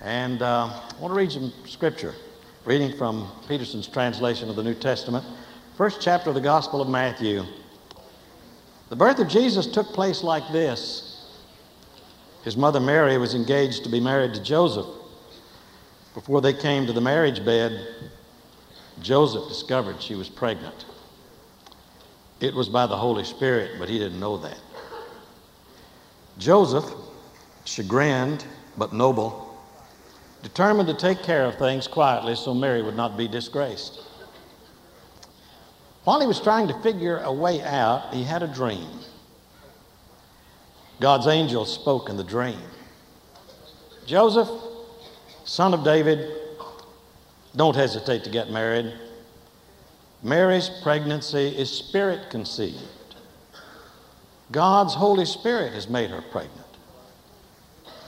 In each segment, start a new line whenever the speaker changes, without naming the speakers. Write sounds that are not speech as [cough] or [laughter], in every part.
And uh, I want to read some scripture, reading from Peterson's translation of the New Testament, first chapter of the Gospel of Matthew. The birth of Jesus took place like this. His mother Mary was engaged to be married to Joseph. Before they came to the marriage bed, Joseph discovered she was pregnant. It was by the Holy Spirit, but he didn't know that. Joseph, chagrined but noble, determined to take care of things quietly so Mary would not be disgraced. While he was trying to figure a way out, he had a dream. God's angel spoke in the dream Joseph, son of David, don't hesitate to get married. Mary's pregnancy is spirit conceived. God's Holy Spirit has made her pregnant.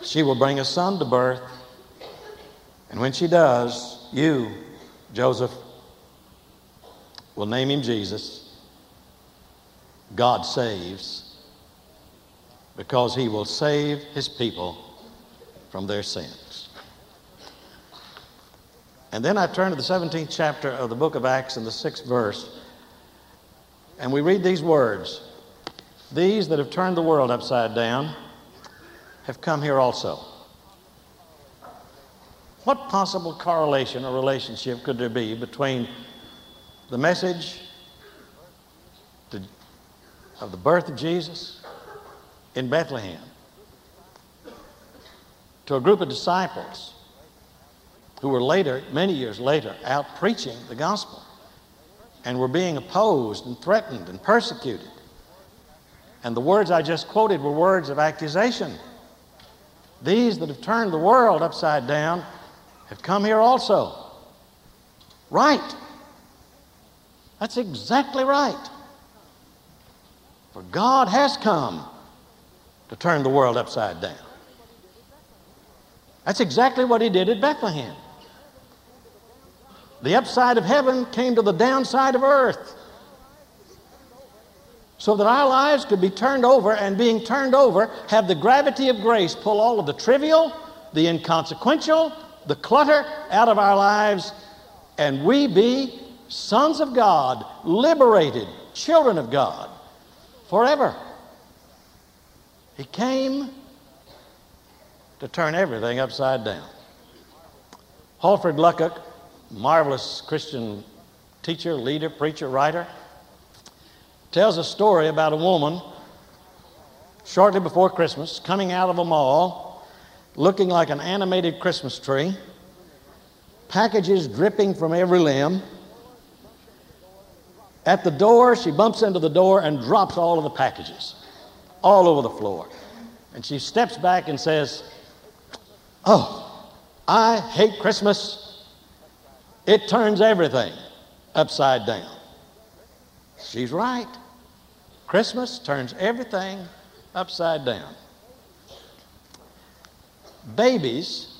She will bring a son to birth, and when she does, you, Joseph, will name him Jesus. God saves because he will save his people from their sins. And then I turn to the 17th chapter of the book of Acts in the sixth verse, and we read these words These that have turned the world upside down have come here also. What possible correlation or relationship could there be between the message to, of the birth of Jesus in Bethlehem to a group of disciples who were later, many years later, out preaching the gospel and were being opposed and threatened and persecuted. And the words I just quoted were words of accusation. These that have turned the world upside down have come here also. Right. That's exactly right. For God has come to turn the world upside down. That's exactly what He did at Bethlehem. The upside of heaven came to the downside of earth so that our lives could be turned over and being turned over have the gravity of grace pull all of the trivial, the inconsequential, the clutter out of our lives and we be sons of God, liberated, children of God forever. He came to turn everything upside down. Halford Luccock, marvelous Christian teacher, leader, preacher, writer, tells a story about a woman shortly before Christmas coming out of a mall looking like an animated Christmas tree, packages dripping from every limb. At the door, she bumps into the door and drops all of the packages all over the floor. And she steps back and says, Oh, I hate Christmas. It turns everything upside down. She's right. Christmas turns everything upside down. Babies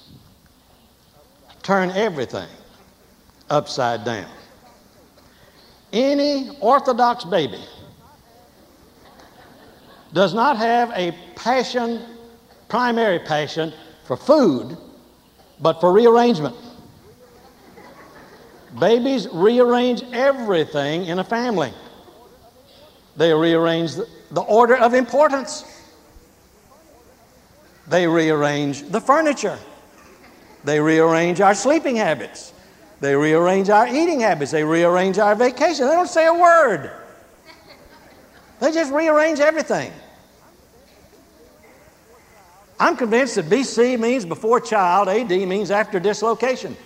turn everything upside down. Any Orthodox baby does not have a passion, primary passion, for food, but for rearrangement. Babies rearrange everything in a family. They rearrange the, order of importance. They rearrange the furniture. They rearrange our sleeping habits. They rearrange our eating habits. They rearrange our vacation. They don't say a word. They just rearrange everything. I'm convinced that BC means before child, AD means after dislocation.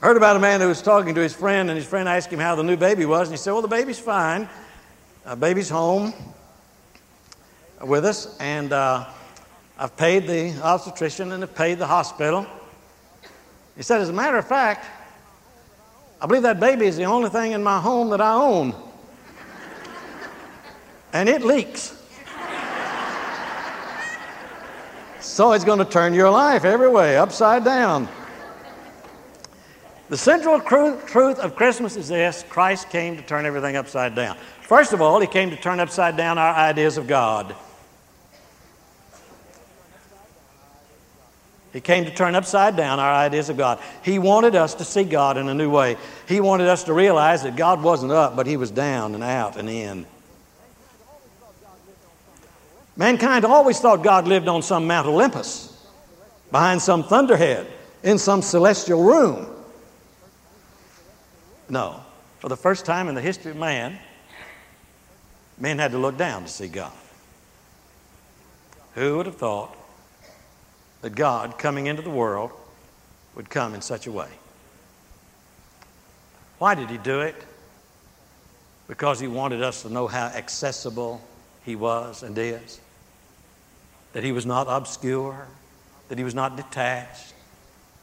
Heard about a man who was talking to his friend, and his friend asked him how the new baby was, and he said, Well, the baby's fine. Uh, baby's home with us, and uh, I've paid the obstetrician and I've paid the hospital. He said, As a matter of fact, I believe that baby is the only thing in my home that I own. [laughs] and it leaks. so it's going to turn your life every way, upside down. The central truth of Christmas is this Christ came to turn everything upside down. First of all, he came to turn upside down our ideas of God. He came to turn upside down our ideas of God. He wanted us to see God in a new way. He wanted us to realize that God wasn't up, but He was down and out and in. Mankind always thought God lived on some Mount Olympus, behind some thunderhead, in some celestial room. No. For the first time in the history of man, men had to look down to see God. Who would have thought that God coming into the world would come in such a way? Why did He do it? Because He wanted us to know how accessible He was and is, that He was not obscure, that He was not detached,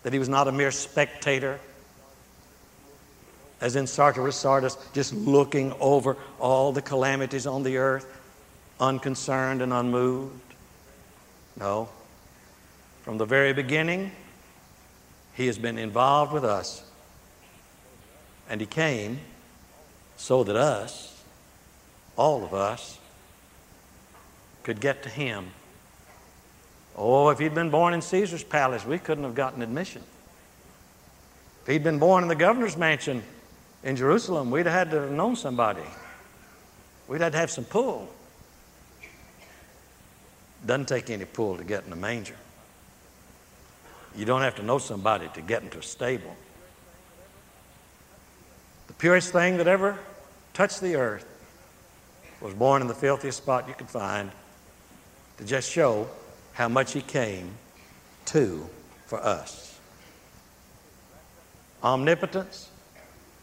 that He was not a mere spectator as in Sardis, Sardis, just looking over all the calamities on the earth, unconcerned and unmoved. No. From the very beginning, He has been involved with us. And He came so that us, all of us, could get to Him. Oh, if He'd been born in Caesar's palace, we couldn't have gotten admission. If He'd been born in the governor's mansion, in Jerusalem, we'd have had to have known somebody. We'd had to have some pull. Doesn't take any pull to get in a manger. You don't have to know somebody to get into a stable. The purest thing that ever touched the earth was born in the filthiest spot you could find to just show how much he came to for us. Omnipotence,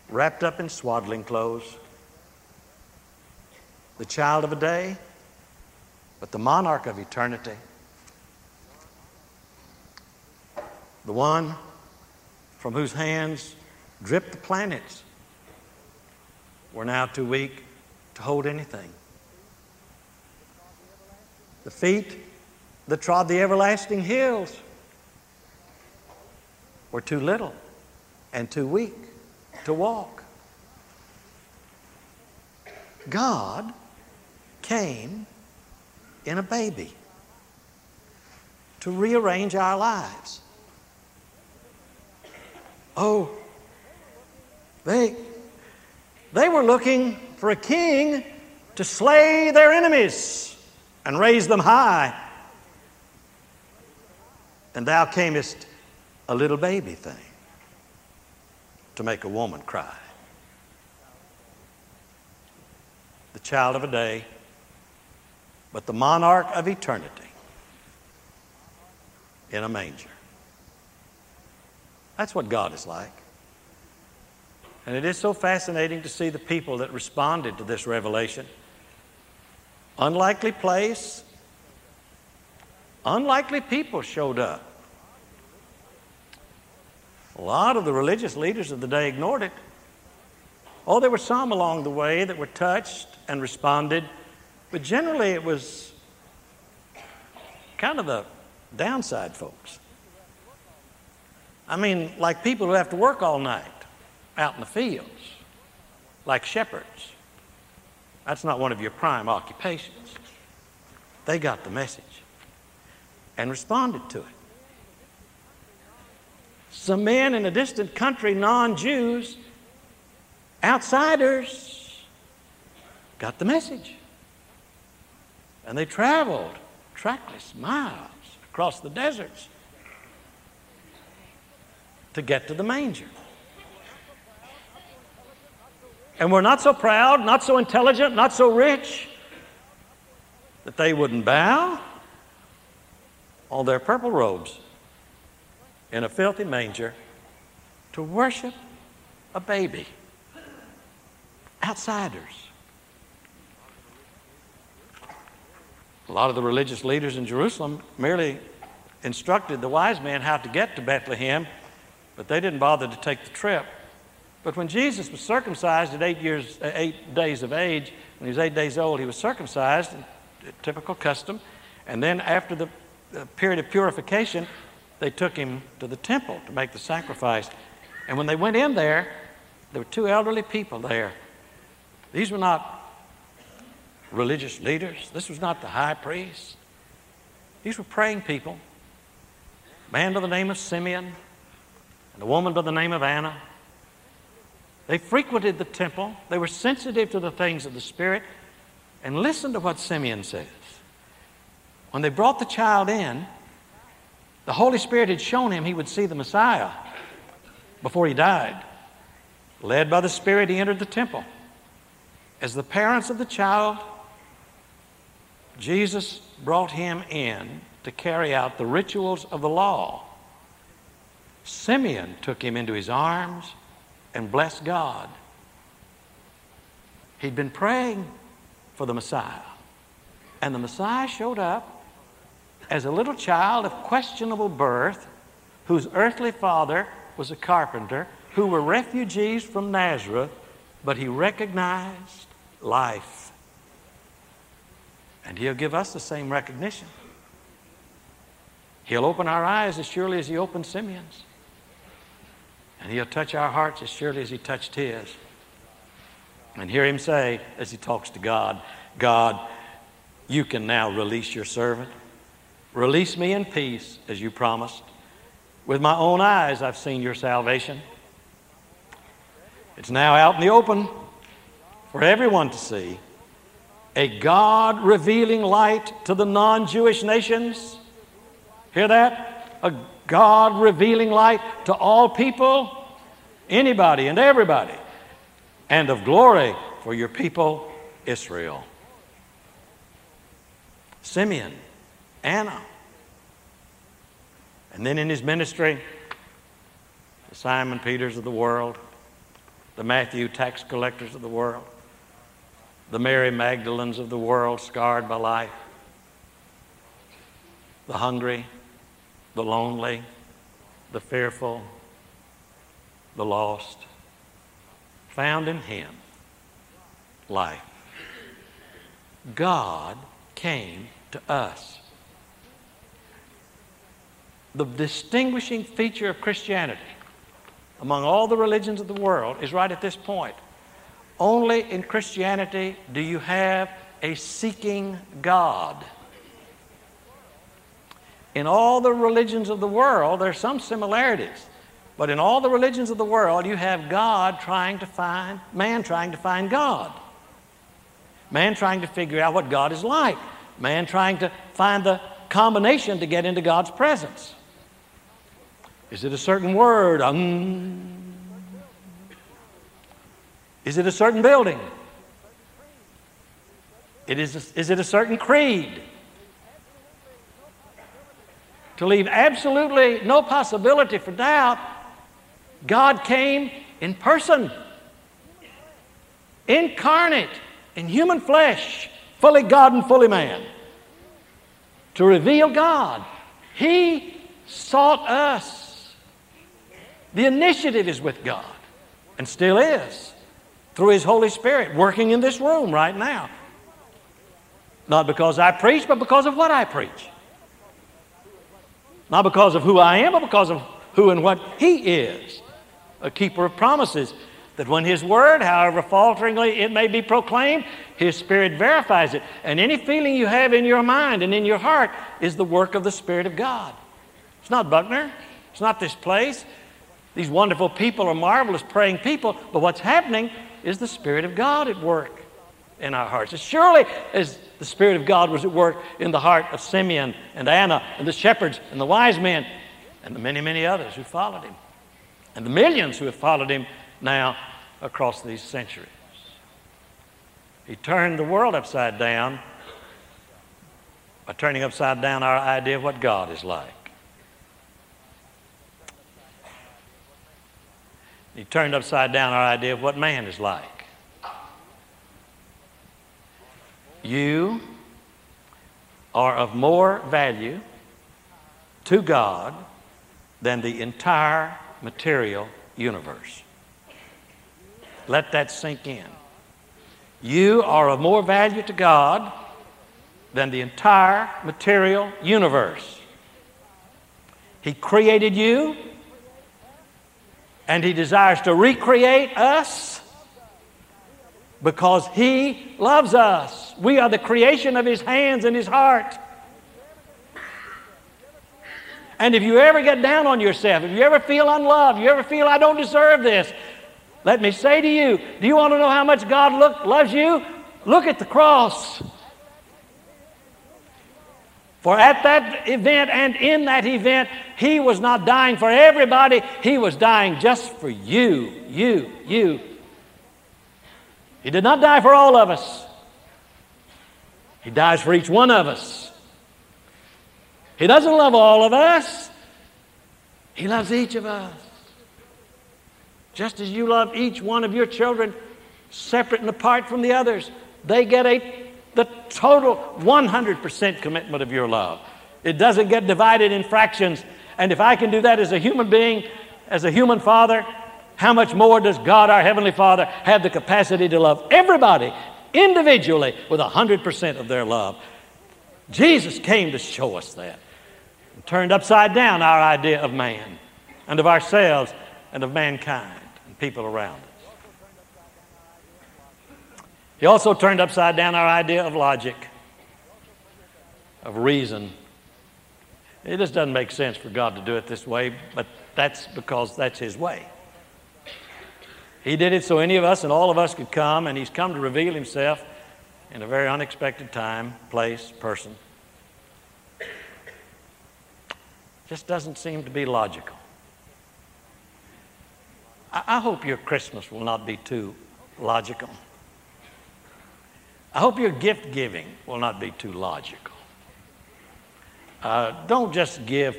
wrapped up in swaddling clothes. The child of a day, but the monarch of eternity. The one from whose hands dripped the planets were now too weak to hold anything. The feet that trod the everlasting hills were too little and too weak to walk. God came in a baby to rearrange our lives. Oh, they, they were looking for a king to slay their enemies and raise them high. And thou camest a little baby thing to make a woman cry. The child of a day, but the monarch of eternity in a manger. That's what God is like. And it is so fascinating to see the people that responded to this revelation. Unlikely place, unlikely people showed up. A lot of the religious leaders of the day ignored it. Oh, there were some along the way that were touched and responded, but generally it was kind of the downside folks. I mean, like people who have to work all night out in the fields, like shepherds. That's not one of your prime occupations. They got the message and responded to it. Some men in a distant country, non Jews, outsiders, got the message. And they traveled trackless miles across the deserts to get to the manger. And we're not so proud, not so intelligent, not so rich that they wouldn't bow all their purple robes in a filthy manger to worship a baby. Outsiders. A lot of the religious leaders in Jerusalem merely instructed the wise men how to get to Bethlehem, but they didn't bother to take the trip. But when Jesus was circumcised at eight years, uh, eight days of age, when he was eight days old, he was circumcised, typical custom. And then after the period of purification, they took him to the temple to make the sacrifice. And when they went in there, there were two elderly people there. These were not religious leaders, this was not the high priest. These were praying people a man by the name of Simeon and a woman by the name of Anna. They frequented the temple, they were sensitive to the things of the Spirit. And listen to what Simeon says. When they brought the child in, the Holy Spirit had shown him he would see the Messiah before he died. Led by the Spirit, he entered the temple. As the parents of the child, Jesus brought him in to carry out the rituals of the law. Simeon took him into his arms and blessed God. He'd been praying for the Messiah. And the Messiah showed up as a little child of questionable birth, whose earthly father was a carpenter, who were refugees from Nazareth, but he recognized life. And he'll give us the same recognition. He'll open our eyes as surely as he opened Simeon's. And he'll touch our hearts as surely as he touched his. And hear him say, as he talks to God, God, you can now release your servant. Release me in peace, as you promised. With my own eyes, I've seen your salvation. It's now out in the open for everyone to see. A God revealing light to the non Jewish nations. Hear that? A God revealing light to all people, anybody and everybody, and of glory for your people, Israel. Simeon, Anna. And then in his ministry, the Simon Peters of the world, the Matthew tax collectors of the world, the Mary Magdalens of the world scarred by life, the hungry, the lonely, the fearful, the lost, found in Him life. God came to us. The distinguishing feature of Christianity among all the religions of the world is right at this point. Only in Christianity do you have a seeking God. In all the religions of the world, there are some similarities. But in all the religions of the world, you have God trying to find, man trying to find God. Man trying to figure out what God is like. Man trying to find the combination to get into God's presence. Is it a certain word? Um, is it a certain building? It is, is it a certain creed? To leave absolutely no possibility for doubt, God came in person, incarnate in human flesh, fully God and fully man, to reveal God. He sought us. The initiative is with God and still is through His Holy Spirit working in this room right now. Not because I preach, but because of what I preach. Not because of who I am, but because of who and what He is. A keeper of promises that when His word, however falteringly it may be proclaimed, His Spirit verifies it. And any feeling you have in your mind and in your heart is the work of the Spirit of God. It's not Buckner, it's not this place. These wonderful people are marvelous praying people, but what's happening is the Spirit of God at work in our hearts. As surely as the Spirit of God was at work in the heart of Simeon and Anna and the shepherds and the wise men and the many, many others who followed him, and the millions who have followed him now across these centuries. He turned the world upside down by turning upside down our idea of what God is like. He turned upside down our idea of what man is like. You are of more value to God than the entire material universe. Let that sink in. You are of more value to God than the entire material universe. He created you and He desires to recreate us because He loves us. We are the creation of His hands and His heart. And if you ever get down on yourself, if you ever feel unloved, you ever feel I don't deserve this, let me say to you, do you want to know how much God look, loves you? Look at the cross. For at that event and in that event, he was not dying for everybody, he was dying just for you, you, you. He did not die for all of us, he dies for each one of us. He doesn't love all of us, he loves each of us. Just as you love each one of your children separate and apart from the others, they get a the total 100% commitment of your love. It doesn't get divided in fractions. And if I can do that as a human being, as a human father, how much more does God, our Heavenly Father, have the capacity to love everybody individually with 100% of their love? Jesus came to show us that. And turned upside down our idea of man and of ourselves and of mankind and people around. He also turned upside down our idea of logic, of reason. It just doesn't make sense for God to do it this way, but that's because that's His way. He did it so any of us and all of us could come, and He's come to reveal Himself in a very unexpected time, place, person. Just doesn't seem to be logical. I, hope your Christmas will not be too logical. I hope your gift giving will not be too logical. Uh, don't just give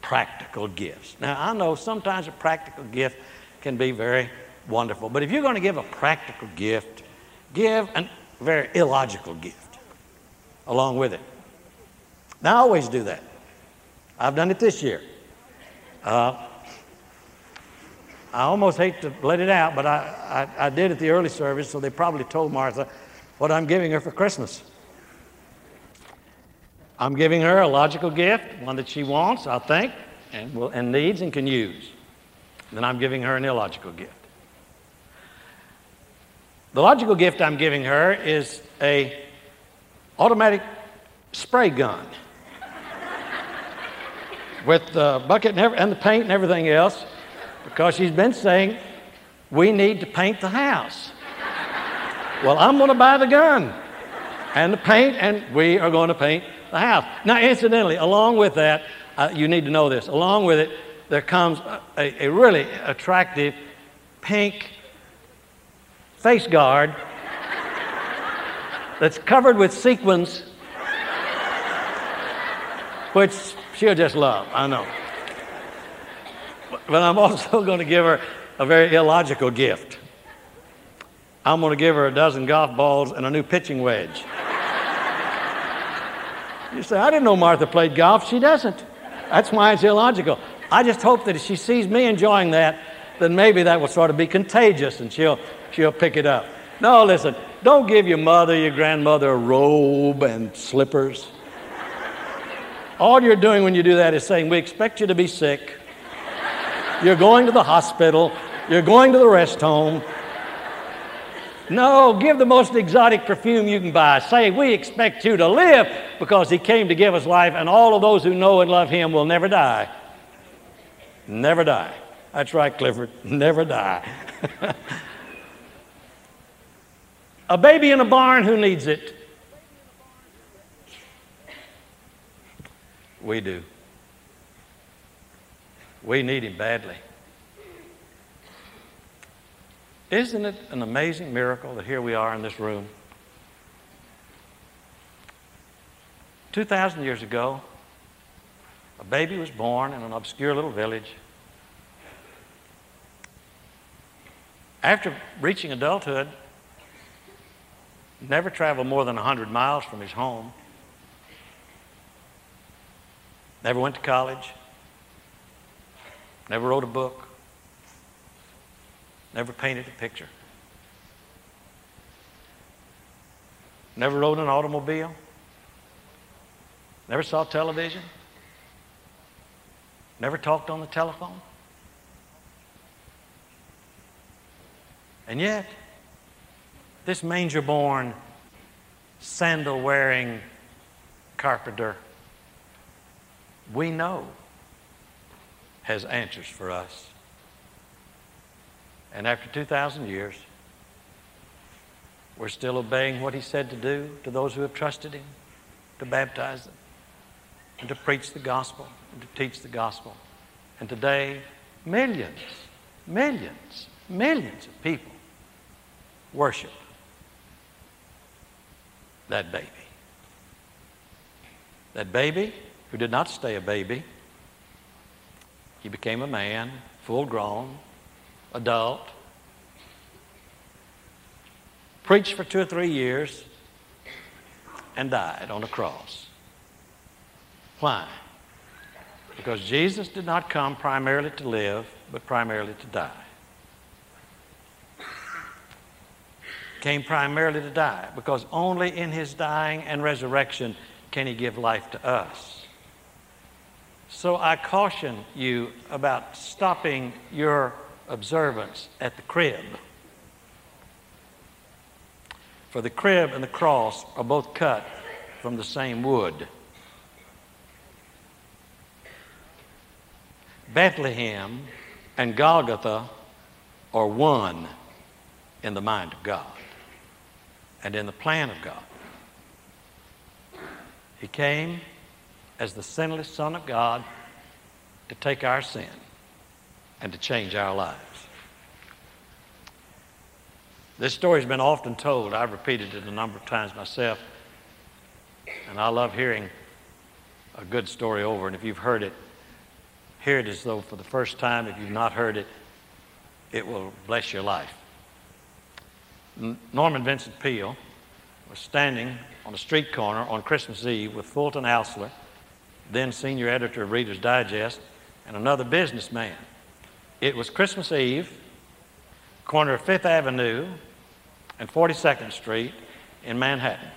practical gifts. Now, I know sometimes a practical gift can be very wonderful, but if you're going to give a practical gift, give a very illogical gift along with it. Now, I always do that. I've done it this year. Uh, I almost hate to let it out, but I, I, I did at the early service, so they probably told Martha, what I'm giving her for Christmas. I'm giving her a logical gift, one that she wants, I think, and, will, and needs and can use. Then I'm giving her an illogical gift. The logical gift I'm giving her is a automatic spray gun [laughs] with the bucket and, and the paint and everything else because she's been saying we need to paint the house. Well, I'm going to buy the gun and the paint, and we are going to paint the house. Now, incidentally, along with that, uh, you need to know this. Along with it, there comes a, a really attractive pink face guard [laughs] that's covered with sequins, which she'll just love, I know. But I'm also [laughs] going to give her a very illogical gift. I'm going to give her a dozen golf balls and a new pitching wedge. you say, I didn't know Martha played golf. She doesn't. That's why it's illogical. I just hope that if she sees me enjoying that, then maybe that will sort of be contagious and she'll, she'll pick it up. No, listen, don't give your mother, your grandmother a robe and slippers. All you're doing when you do that is saying, We expect you to be sick. You're going to the hospital. You're going to the rest home. No, give the most exotic perfume you can buy. Say, We expect you to live because He came to give us life, and all of those who know and love Him will never die. Never die. That's right, Clifford. [laughs] Never die. [laughs] a baby in a barn, who needs it? We do. We need Him badly. Isn't it an amazing miracle that here we are in this room? 2,000 years ago, a baby was born in an obscure little village. After reaching adulthood, never traveled more than 100 miles from his home, never went to college, never wrote a book, Never painted a picture. Never rode an automobile. Never saw television. Never talked on the telephone. And yet, this manger born, sandal wearing carpenter, we know has answers for us. And after 2,000 years, we're still obeying what he said to do to those who have trusted him, to baptize them, and to preach the gospel, and to teach the gospel. And today, millions, millions, millions of people worship that baby. That baby who did not stay a baby, he became a man, full grown, adult, preached for two or three years, and died on a cross. Why? Because Jesus did not come primarily to live, but primarily to die. Came primarily to die, because only in his dying and resurrection can he give life to us. So I caution you about stopping your observance at the crib. For the crib and the cross are both cut from the same wood. Bethlehem and Golgotha are one in the mind of God and in the plan of God. He came as the sinless Son of God to take our sin and to change our lives. This story has been often told. I've repeated it a number of times myself. And I love hearing a good story over. And if you've heard it, hear it as though for the first time. If you've not heard it, it will bless your life. Norman Vincent Peale was standing on a street corner on Christmas Eve with Fulton Oursler, then senior editor of Reader's Digest, and another businessman. It was Christmas Eve, corner of Fifth Avenue and 42nd Street in Manhattan.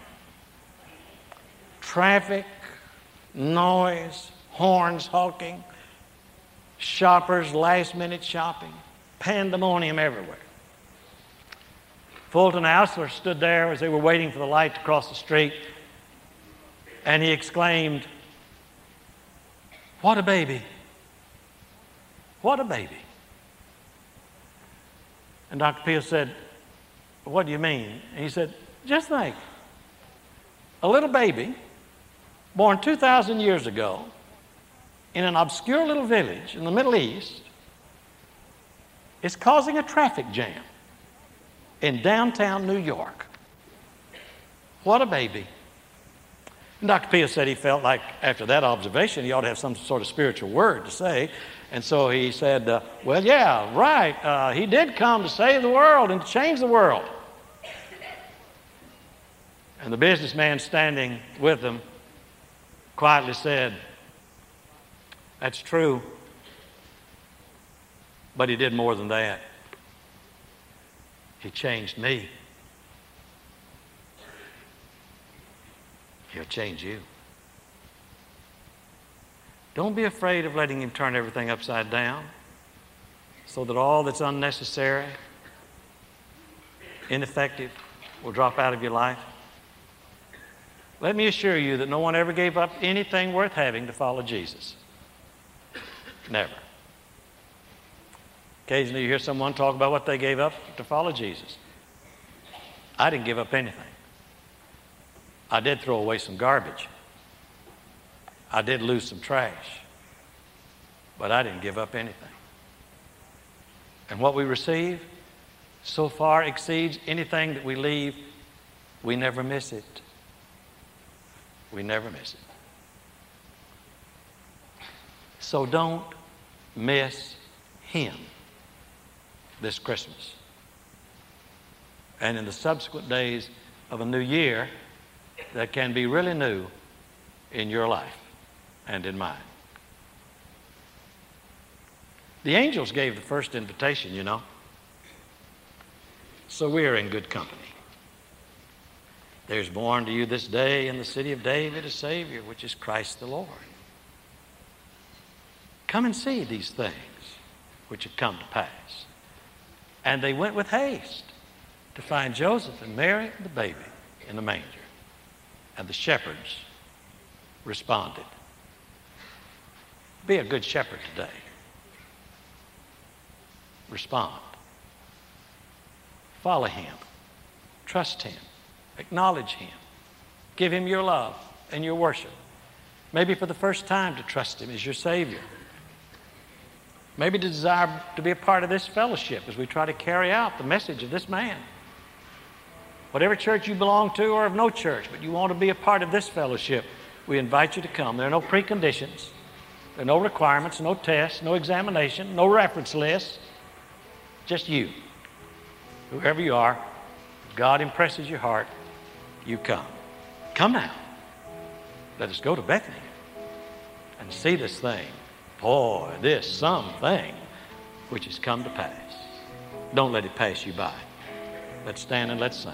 Traffic, noise, horns honking, shoppers last minute shopping, pandemonium everywhere. Fulton Oursler stood there as they were waiting for the light to cross the street, and he exclaimed, What a baby! What a baby! And Dr. Peale said, What do you mean? And he said, Just think. A little baby born 2,000 years ago in an obscure little village in the Middle East is causing a traffic jam in downtown New York. What a baby. And Dr. Peale said he felt like after that observation he ought to have some sort of spiritual word to say. And so he said, uh, Well, yeah, right. Uh, he did come to save the world and to change the world. And the businessman standing with him quietly said, That's true. But he did more than that. He changed me. He'll change you. Don't be afraid of letting Him turn everything upside down so that all that's unnecessary, ineffective, will drop out of your life. Let me assure you that no one ever gave up anything worth having to follow Jesus. Never. Occasionally you hear someone talk about what they gave up to follow Jesus. I didn't give up anything. I did throw away some garbage. I did lose some trash. But I didn't give up anything. And what we receive so far exceeds anything that we leave. We never miss it. We never miss it. So don't miss Him this Christmas. And in the subsequent days of a new year that can be really new in your life and in mine. The angels gave the first invitation, you know. So we are in good company. There's born to you this day in the city of David a Savior, which is Christ the Lord. Come and see these things which have come to pass. And they went with haste to find Joseph and Mary and the baby in the manger. And the shepherds responded. Be a good shepherd today. respond. Follow Him. Trust Him. Acknowledge Him. Give Him your love and your worship. Maybe for the first time to trust Him as your Savior. Maybe to desire to be a part of this fellowship as we try to carry out the message of this man. Whatever church you belong to or of no church, but you want to be a part of this fellowship, we invite you to come. There are no preconditions, there are no requirements, no tests, no examination, no reference lists. Just you. Whoever you are, God impresses your heart, you come. Come now. Let us go to Bethany and see this thing. Boy, this something which has come to pass. Don't let it pass you by. Let's stand and let's sing.